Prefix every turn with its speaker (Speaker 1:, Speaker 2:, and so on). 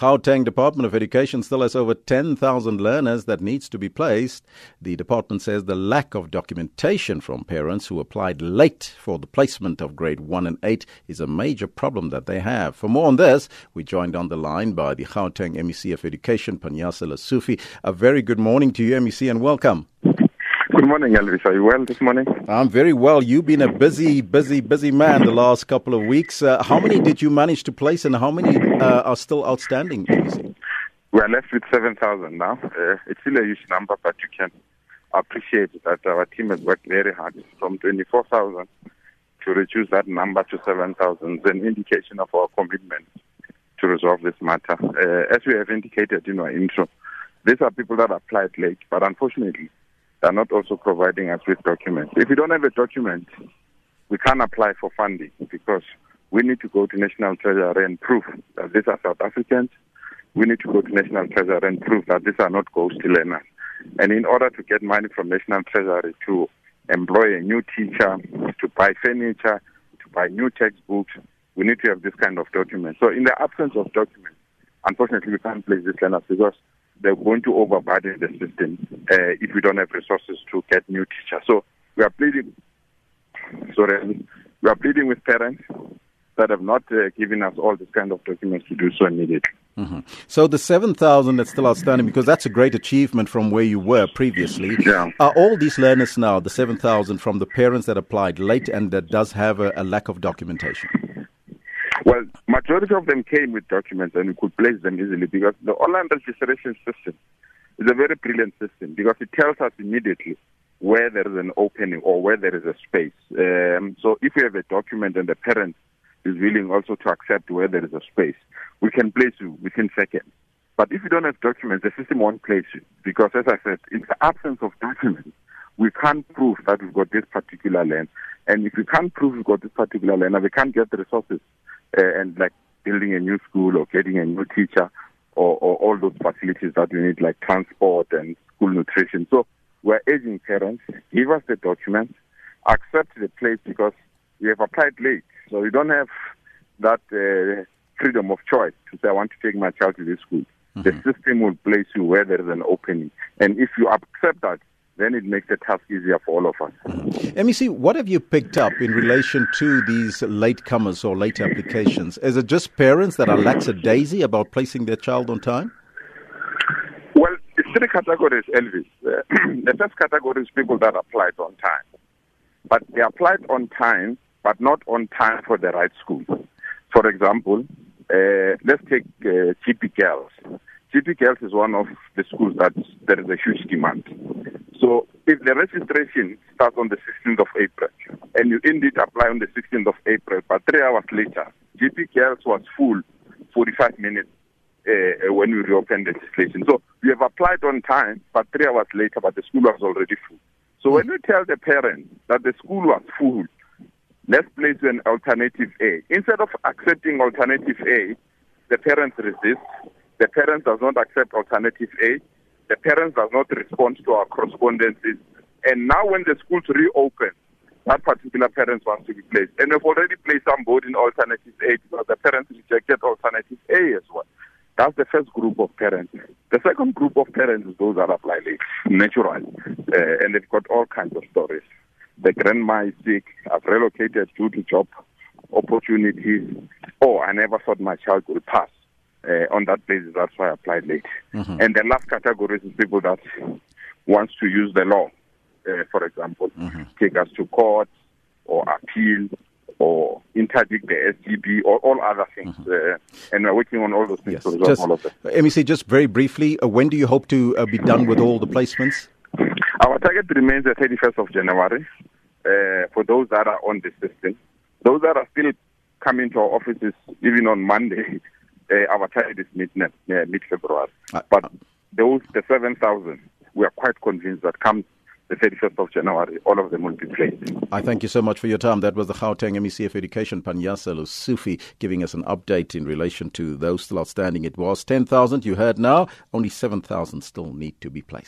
Speaker 1: Gauteng Department of Education still has over 10,000 learners that needs to be placed. The department says the lack of documentation from parents who applied late for the placement of grade 1 and 8 is a major problem that they have. For more on this, we joined on the line by the Gauteng MEC of Education, Panyaza Lesufi. A very good morning to you, MEC, and welcome.
Speaker 2: Good morning, Elvis. Are you well this morning?
Speaker 1: I'm very well. You've been a busy, busy, busy man the last couple of weeks. Uh, how many did you manage to place, and how many uh, are still outstanding?
Speaker 2: We are left with 7,000 now. Uh, it's still a huge number, but you can appreciate that our team has worked very hard from 24,000 to reduce that number to 7,000. It's an indication of our commitment to resolve this matter. Uh, as we have indicated in our intro, these are people that applied late, but unfortunately, they're not also providing us with documents. If we don't have a document, we can't apply for funding because we need to go to National Treasury and prove that these are South Africans. We need to go to National Treasury and prove that these are not ghost learners. And in order to get money from National Treasury to employ a new teacher, to buy furniture, to buy new textbooks, we need to have this kind of document. So in the absence of documents, unfortunately, we can't place these learners because they're going to overburden the system uh, if we don't have resources to get new teachers. So we are pleading, sorry, we are pleading with parents that have not uh, given us all this kind of documents to do so immediately.
Speaker 1: Mm-hmm. So the 7,000 that's still outstanding, because that's a great achievement from where you were previously.
Speaker 2: Yeah.
Speaker 1: Are all these learners now, the 7,000 from the parents that applied late and that does have a, a lack of documentation?
Speaker 2: Majority of them came with documents and we could place them easily because the online registration system is a very brilliant system because it tells us immediately where there is an opening or where there is a space. Um, so if we have a document and the parent is willing also to accept where there is a space, we can place you within seconds. But if you don't have documents, the system won't place you because, as I said, in the absence of documents, we can't prove that we've got this particular land. And if we can't prove we've got this particular land, we can't get the resources uh, and like building a new school or getting a new teacher or, or all those facilities that we need, like transport and school nutrition. So we're urging parents, give us the documents, accept the place because we have applied late. So we don't have that uh, freedom of choice to say, I want to take my child to this school. Mm-hmm. The system will place you where there is an opening. And if you accept that, then it makes the task easier for all of us.
Speaker 1: MEC, what have you picked up in relation to these latecomers or late applications? Is it just parents that are lackadaisy about placing their child on time?
Speaker 2: Well, it's three categories, Elvis. Uh, the first category is people that applied on time. But they applied on time, but not on time for the right school. For example, uh, let's take uh, GP Girls. GP Girls is one of the schools that there is a huge demand. So if the registration starts on the 16th of April and you indeed apply on the 16th of April, but three hours later, GP Girls was full 45 minutes uh, when we reopened the registration. So you have applied on time, but three hours later, but the school was already full. So when you tell the parents that the school was full, let's place an alternative A. Instead of accepting alternative A, the parents resist. The parents does not accept alternative A the parents does not respond to our correspondences. And now when the schools reopen, that particular parent wants to be placed. And we've already placed somebody in alternative A because the parents rejected alternative A as well. That's the first group of parents. The second group of parents is those that apply late, naturally. Uh, and they've got all kinds of stories. The grandma is sick, I've relocated due to job opportunities, oh, I never thought my child would pass uh, on that basis. That's why I applied late. Mm-hmm. And the last category is people that wants to use the law, uh, for example, mm-hmm. take us to court or appeal or interdict the SGB or all other things. Mm-hmm. Uh, and we're working on all those things yes. to resolve
Speaker 1: just,
Speaker 2: all of them.
Speaker 1: MEC, just very briefly, uh, when do you hope to uh, be done with all the placements?
Speaker 2: Our target remains the 31st of January uh, for those that are on the system. Those that are still coming to our offices, even on Monday, uh, our target is mid uh, mid February. Uh, but those the seven thousand, we are quite convinced that comes the 31st of January, all of them will be placed.
Speaker 1: I thank you so much for your time. That was the Gauteng MEC of Education, Panyaza Lesufi, giving us an update in relation to those still outstanding. It was 10,000, you heard now, only 7,000 still need to be placed.